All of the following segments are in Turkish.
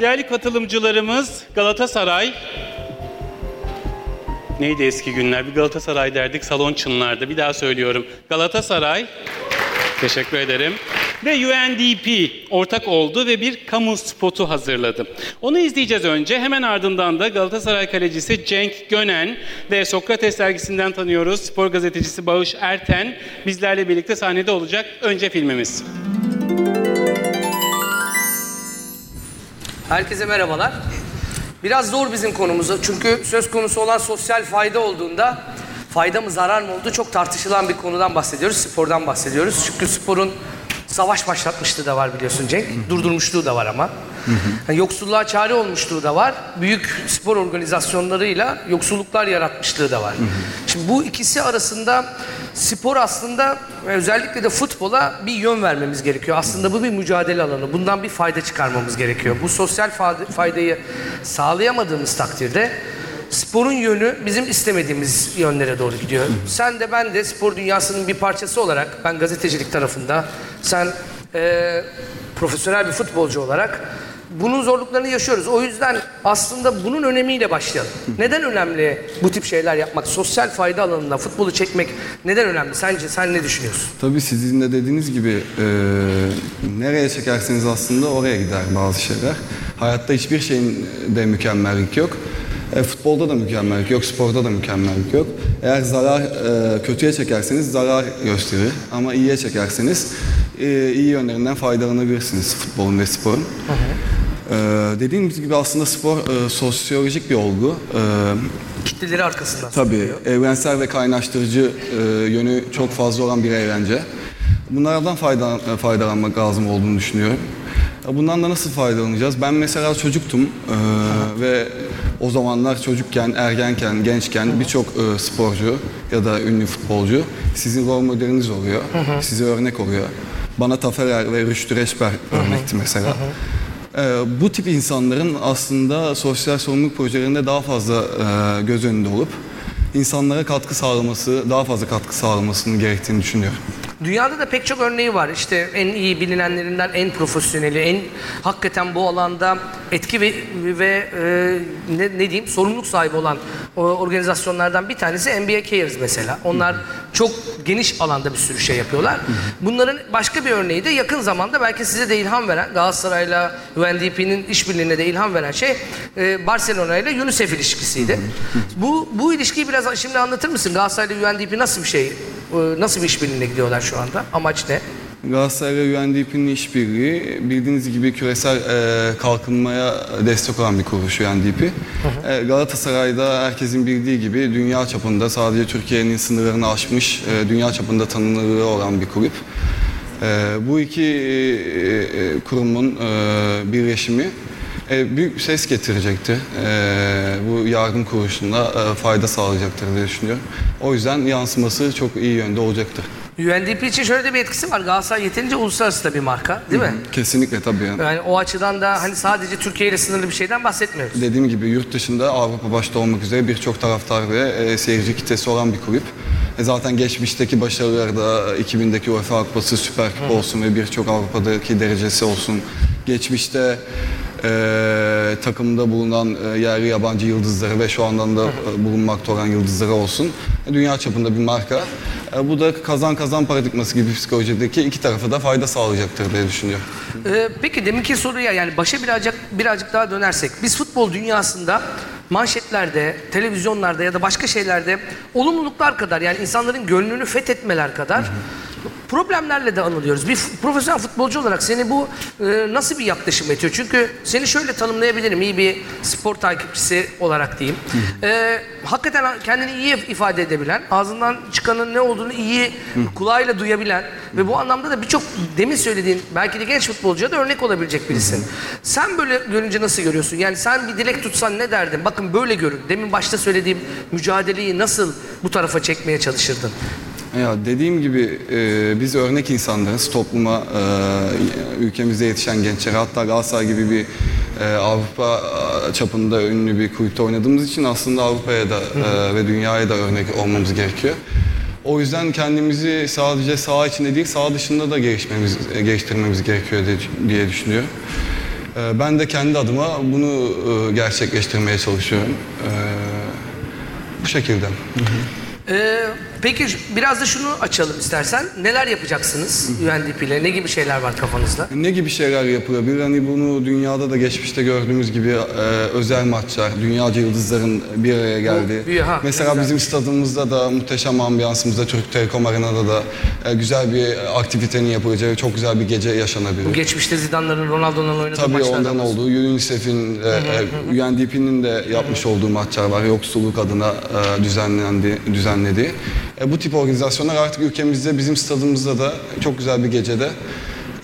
Değerli katılımcılarımız Galatasaray, neydi eski günler? Bir Galatasaray derdik salon çınlardı. Bir daha söylüyorum. Galatasaray, teşekkür ederim. Ve UNDP ortak oldu ve bir kamu spotu hazırladı. Onu izleyeceğiz önce. Hemen ardından da Galatasaray kalecisi Cenk Gönen ve Sokrates dergisinden tanıyoruz. Spor gazetecisi Bağış Erten bizlerle birlikte sahnede olacak. Önce filmimiz. Herkese merhabalar. Biraz zor bizim konumuz çünkü söz konusu olan sosyal fayda olduğunda fayda mı zarar mı olduğu çok tartışılan bir konudan bahsediyoruz, spordan bahsediyoruz. Çünkü sporun savaş başlatmışlığı da var biliyorsun Cenk, durdurmuşluğu da var ama. Yani yoksulluğa çare olmuşluğu da var, büyük spor organizasyonlarıyla yoksulluklar yaratmışlığı da var. Şimdi bu ikisi arasında spor aslında ve özellikle de futbola bir yön vermemiz gerekiyor. Aslında bu bir mücadele alanı. Bundan bir fayda çıkarmamız gerekiyor. Bu sosyal fa- faydayı sağlayamadığımız takdirde sporun yönü bizim istemediğimiz yönlere doğru gidiyor. Sen de ben de spor dünyasının bir parçası olarak ben gazetecilik tarafında sen eee, profesyonel bir futbolcu olarak bunun zorluklarını yaşıyoruz. O yüzden aslında bunun önemiyle başlayalım. Neden önemli bu tip şeyler yapmak? Sosyal fayda alanında futbolu çekmek neden önemli? Sence sen ne düşünüyorsun? Tabii sizin de dediğiniz gibi e, nereye çekerseniz aslında oraya gider bazı şeyler. Hayatta hiçbir şeyin de mükemmellik yok. E, futbolda da mükemmellik yok, sporda da mükemmellik yok. Eğer zarar e, kötüye çekerseniz zarar gösterir ama iyiye çekerseniz e, iyi yönlerinden faydalanabilirsiniz futbolun ve sporun. E, dediğimiz gibi aslında spor e, sosyolojik bir olgu. E, Kitleleri arkasından. Tabii evrensel ve kaynaştırıcı e, yönü çok fazla olan bir eğlence. Bunlardan faydalan, faydalanmak lazım olduğunu düşünüyorum. Ya Bundan da nasıl faydalanacağız? Ben mesela çocuktum e, ve o zamanlar çocukken, ergenken, gençken birçok e, sporcu ya da ünlü futbolcu sizin rol modeliniz oluyor, size örnek oluyor. Bana Taferer ve Rüştü Reçber örnekti mesela. Ee, bu tip insanların aslında sosyal sorumluluk projelerinde daha fazla e, göz önünde olup insanlara katkı sağlaması, daha fazla katkı sağlamasının gerektiğini düşünüyorum. Dünyada da pek çok örneği var. İşte en iyi bilinenlerinden en profesyoneli, en hakikaten bu alanda etki ve, ve e, ne, ne diyeyim sorumluluk sahibi olan o, organizasyonlardan bir tanesi NBA Cares mesela. Onlar çok geniş alanda bir sürü şey yapıyorlar. Bunların başka bir örneği de yakın zamanda belki size de ilham veren Galatasaray'la UNDP'nin işbirliğine de ilham veren şey e, Barcelona ile UNICEF ilişkisiydi. bu bu ilişkiyi biraz şimdi anlatır mısın? Galatasaray'la UNDP nasıl bir şey? E, Nasıl bir işbirliğine gidiyorlar şu anda? Amaç ne? Galatasaray ve UNDP'nin işbirliği bildiğiniz gibi küresel e, kalkınmaya destek olan bir kuruluş UNDP. E, Galatasaray'da herkesin bildiği gibi dünya çapında sadece Türkiye'nin sınırlarını aşmış, e, dünya çapında tanınırlığı olan bir kulüp. E, bu iki e, e, kurumun e, birleşimi e, büyük ses getirecektir. E, bu yardım kuruluşuna e, fayda sağlayacaktır diye düşünüyorum. O yüzden yansıması çok iyi yönde olacaktır. UNDP için şöyle de bir etkisi var. Galatasaray yeterince uluslararası da bir marka değil mi? Kesinlikle tabii. Yani. Yani o açıdan da hani sadece Türkiye ile sınırlı bir şeyden bahsetmiyoruz. Dediğim gibi yurt dışında Avrupa başta olmak üzere birçok taraftar ve e, seyirci kitlesi olan bir kulüp. E, zaten geçmişteki başarıları da 2000'deki UEFA Kupası, Süper Kupa olsun ve birçok Avrupa'daki derecesi olsun. Geçmişte e, takımda bulunan e, yerli yabancı yıldızları ve şu andan da e, bulunmakta olan yıldızları olsun. E, dünya çapında bir marka. E, bu da kazan kazan paradigması gibi psikolojideki iki tarafa da fayda sağlayacaktır diye düşünüyorum. Ee, peki deminki soruya yani başa birazcık birazcık daha dönersek biz futbol dünyasında manşetlerde, televizyonlarda ya da başka şeylerde olumluluklar kadar yani insanların gönlünü fethetmeler kadar problemlerle de anılıyoruz. Bir profesyonel futbolcu olarak seni bu e, nasıl bir yaklaşım etiyor? Çünkü seni şöyle tanımlayabilirim iyi bir spor takipçisi olarak diyeyim. E, hakikaten kendini iyi ifade edebilen, ağzından çıkanın ne olduğunu iyi kulağıyla duyabilen ve bu anlamda da birçok demin söylediğin belki de genç futbolcuya da örnek olabilecek birisin. Sen böyle görünce nasıl görüyorsun? Yani sen bir dilek tutsan ne derdin? Bakın böyle görün. Demin başta söylediğim mücadeleyi nasıl bu tarafa çekmeye çalışırdın? Ya dediğim gibi e, biz örnek insanlarız topluma, e, ülkemizde yetişen gençlere hatta Galatasaray gibi bir e, Avrupa e, çapında ünlü bir kulüpte oynadığımız için aslında Avrupa'ya da e, ve dünyaya da örnek olmamız gerekiyor. O yüzden kendimizi sadece saha içinde değil saha dışında da gelişmemiz, e, geliştirmemiz gerekiyor diye, düşünüyorum. E, ben de kendi adıma bunu gerçekleştirmeye çalışıyorum. Bu şekilde. Ee, peki biraz da şunu açalım istersen. Neler yapacaksınız UNDP ile? Ne gibi şeyler var kafanızda? Ne gibi şeyler yapılabilir? Hani bunu dünyada da geçmişte gördüğümüz gibi e, özel maçlar, dünyaca yıldızların bir araya geldiği. Bu- ha, Mesela güzel. bizim stadımızda da muhteşem ambiyansımızda Türk Telekom Arena'da da e, güzel bir aktivitenin yapılacağı çok güzel bir gece yaşanabilir. Geçmişte Zidane'ların, Ronaldo'nun oynadığı Tabii maçlardan ondan olduğu UNICEF'in, e, e, UNDP'nin de yapmış olduğu maçlar var. Yoksulluk adına e, düzenlendi, düzenlediği. E, bu tip organizasyonlar artık ülkemizde, bizim stadımızda da çok güzel bir gecede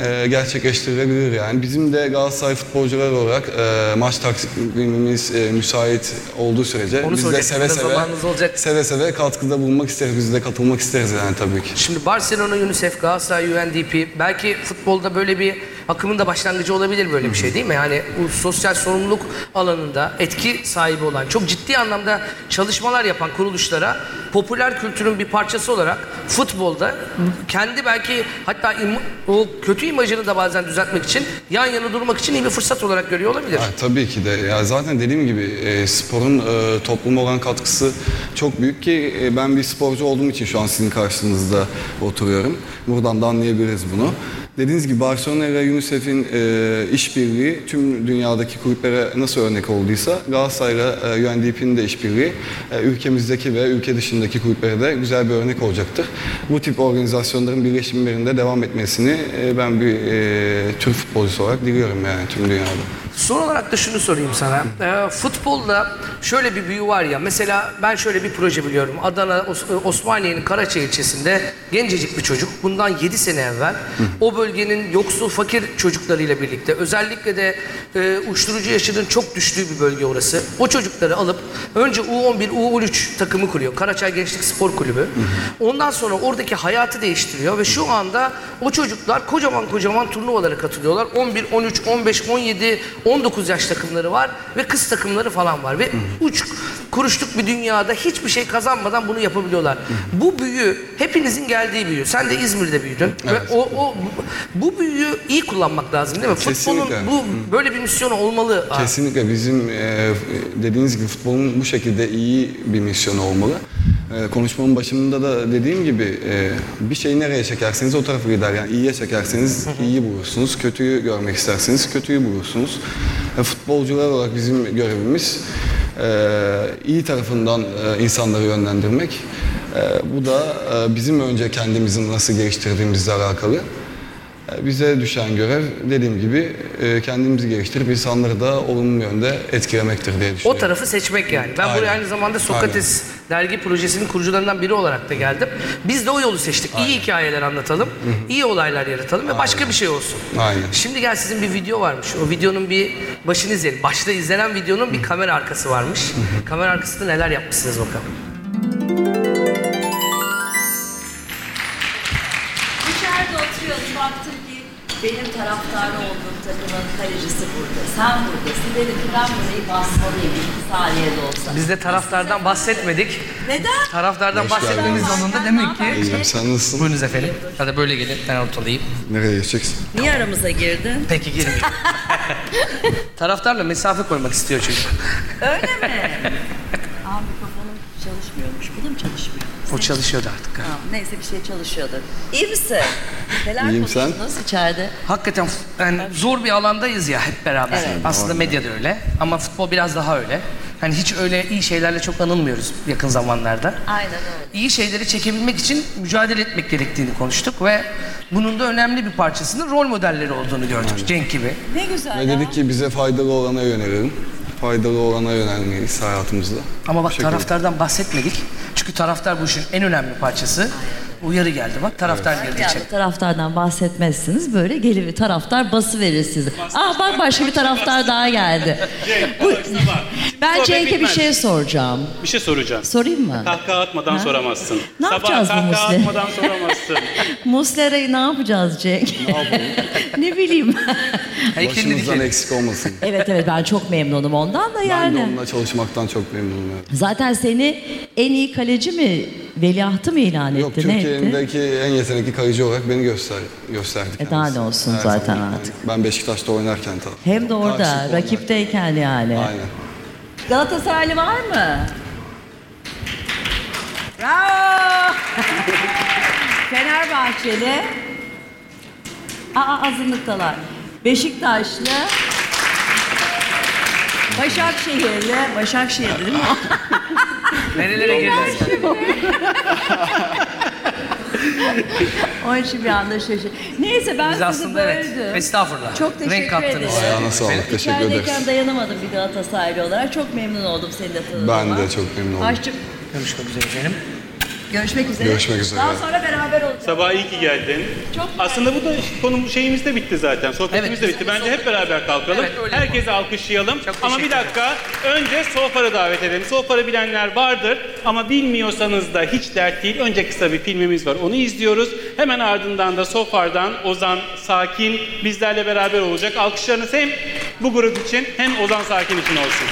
e, gerçekleştirilebilir yani. Bizim de Galatasaray futbolcular olarak e, maç takvimimiz e, müsait olduğu sürece Onu biz de seve seve, zamanınız olacak? seve seve katkıda bulunmak isteriz. Biz de katılmak isteriz yani tabii ki. Şimdi Barcelona, UNICEF, Galatasaray, UNDP belki futbolda böyle bir akımın da başlangıcı olabilir böyle bir şey değil mi? Yani bu sosyal sorumluluk alanında etki sahibi olan, çok ciddi anlamda çalışmalar yapan kuruluşlara popüler kültürün bir parçası olarak futbolda kendi belki hatta o kötü imajını da bazen düzeltmek için yan yana durmak için iyi bir fırsat olarak görüyor olabilir. Ha, tabii ki de. Ya zaten dediğim gibi e, sporun e, topluma olan katkısı çok büyük ki e, ben bir sporcu olduğum için şu an sizin karşınızda oturuyorum. Buradan da anlayabiliriz bunu. Dediğiniz gibi Barcelona ile UNICEF'in e, işbirliği tüm dünyadaki kulüplere nasıl örnek olduysa Galatasaray'la e, UNDP'nin de işbirliği e, ülkemizdeki ve ülke dışındaki kulüplere de güzel bir örnek olacaktır. Bu tip organizasyonların birleşimlerinde devam etmesini e, ben bir e, Türk futbolcusu olarak diliyorum yani tüm dünyada. Son olarak da şunu sorayım sana. Ee, futbolda şöyle bir büyü var ya. Mesela ben şöyle bir proje biliyorum. Adana, Os- Osmaniye'nin Karaçay ilçesinde gencecik bir çocuk. Bundan 7 sene evvel o bölgenin yoksul, fakir çocuklarıyla birlikte özellikle de e, uyuşturucu yaşının çok düştüğü bir bölge orası. O çocukları alıp önce U11, U13 takımı kuruyor. Karaçay Gençlik Spor Kulübü. Ondan sonra oradaki hayatı değiştiriyor ve şu anda o çocuklar kocaman kocaman turnuvalara katılıyorlar. 11, 13, 15, 17, 19 yaş takımları var ve kız takımları falan var. Ve uç kuruşluk bir dünyada hiçbir şey kazanmadan bunu yapabiliyorlar. Bu büyü hepinizin geldiği büyü. Sen de İzmir'de büyüdün. Ve o, o bu büyüyü iyi kullanmak lazım değil mi? Futbolun Kesinlikle. bu böyle bir misyonu olmalı. Kesinlikle bizim e, dediğiniz gibi futbolun bu şekilde iyi bir misyonu olmalı. E, konuşmamın başında da dediğim gibi e, bir şeyi nereye çekerseniz o tarafa gider. Yani iyiye çekerseniz iyiyi bulursunuz, kötüyü görmek isterseniz kötüyü bulursunuz. E, futbolcular olarak bizim görevimiz e, iyi tarafından insanları yönlendirmek. Bu da bizim önce kendimizi nasıl geliştirdiğimizle alakalı. Bize düşen görev dediğim gibi kendimizi geliştirip insanları da olumlu yönde etkilemektir diye O düşünüyorum. tarafı seçmek yani. Ben Aynen. buraya aynı zamanda Sokrates dergi projesinin kurucularından biri olarak da geldim. Biz de o yolu seçtik. İyi hikayeler anlatalım, iyi olaylar yaratalım ve başka bir şey olsun. Aynen. Şimdi gel sizin bir video varmış. O videonun bir başını izleyelim. Başta izlenen videonun bir kamera arkası varmış. kamera arkasında neler yapmışsınız bakalım. İçeride oturuyordum baktım benim taraftarı olduğum takımın kalecisi burada. Sen buradasın. Dedim ki ben burayı basmalıyım. İki saniyede olsa. Biz de taraftardan bahsetmedik. Neden? Taraftardan Hoş bahsetmemiz geldiniz. zorunda demek ki. İyiyim, sen nasılsın? Buyurunuz efendim. Hadi böyle gelin. Ben ortalayayım. Nereye geçeceksin? Niye aramıza girdin? Peki girmeyin. Taraftarla mesafe koymak istiyor çocuk. Öyle mi? Aa mikrofonum çalışmıyormuş. Bu da? O çalışıyordu artık. Tamam, neyse bir şey çalışıyordur. İyi misin? Neler İyiyim, sen? konuştunuz içeride? Hakikaten yani zor bir alandayız ya hep beraber. Evet. Aslında medya da öyle ama futbol biraz daha öyle. Hani hiç öyle iyi şeylerle çok anılmıyoruz yakın zamanlarda. Aynen öyle. İyi şeyleri çekebilmek için mücadele etmek gerektiğini konuştuk ve bunun da önemli bir parçasının rol modelleri olduğunu gördük Cenk gibi. Ne güzel Ve ya. dedik ki bize faydalı olana yönelelim. Faydalı olana yönelmeyiz hayatımızda. Ama bak taraftardan bahsetmedik. Çünkü taraftar bu işin en önemli parçası. Uyarı geldi bak taraftar girdi içeri. taraftardan bahsetmezsiniz. Böyle gelir bir taraftar bası verir size. Aa bak başka bir taraftar daha geldi. Bu, ben Cenk'e bir şey soracağım. Bir şey soracağım. Sorayım mı? Kahkaha atmadan Ha? soramazsın. Ne Sabah yapacağız bu kahkaha Musle? atmadan soramazsın. Muslera'yı ne yapacağız Cenk? ne bileyim. Heykelini Başımızdan dikelim. eksik olmasın. evet evet ben çok memnunum ondan da Ben de yani. onunla çalışmaktan çok memnunum. Zaten seni en iyi kaleci mi Veliahtı mı ilan etti? Yok? Türkiye'deki en yetenekli kayıcı olarak beni göster gösterdi. E, daha ne olsun Her zaten zaman. artık. Ben Beşiktaş'ta oynarken tabii. Hem de orada Karşılıklı rakipteyken yani. Aynen. Galatasaraylı var mı? Bravo! Fenerbahçeli. Aa azınlıktalar. Beşiktaşlı. Başakşehirli. Başakşehirli değil mi? Nerelere girdin? Onun için bir anda şaşır. Neyse ben Biz sizi aslında evet. böldüm. Estağfurullah. Çok teşekkür Renk kattınız. ederim. Ayağına sağlık. Teşekkür ederiz. İçerideyken dayanamadım bir Galatasaraylı olarak. Çok memnun oldum seni de tanıdığıma. Ben de çok memnun oldum. Aşçım, Görüşmek üzere efendim. Görüşmek üzere. Görüşmek üzere. Daha sonra beraber olacağız. Sabah iyi ki geldin. Çok Aslında bu da konum şeyimiz de bitti zaten. Sohbetimiz Evet, de bitti. Bence hep beraber kalkalım. Evet, öyle Herkese alkışlayalım. Çok ama bir teşekkür dakika önce Sofar'ı davet edelim. Sofar'ı bilenler vardır ama bilmiyorsanız da hiç dert değil. Önce kısa bir filmimiz var. Onu izliyoruz. Hemen ardından da Sofar'dan Ozan Sakin bizlerle beraber olacak. Alkışlarınız hem bu grup için hem Ozan Sakin için olsun.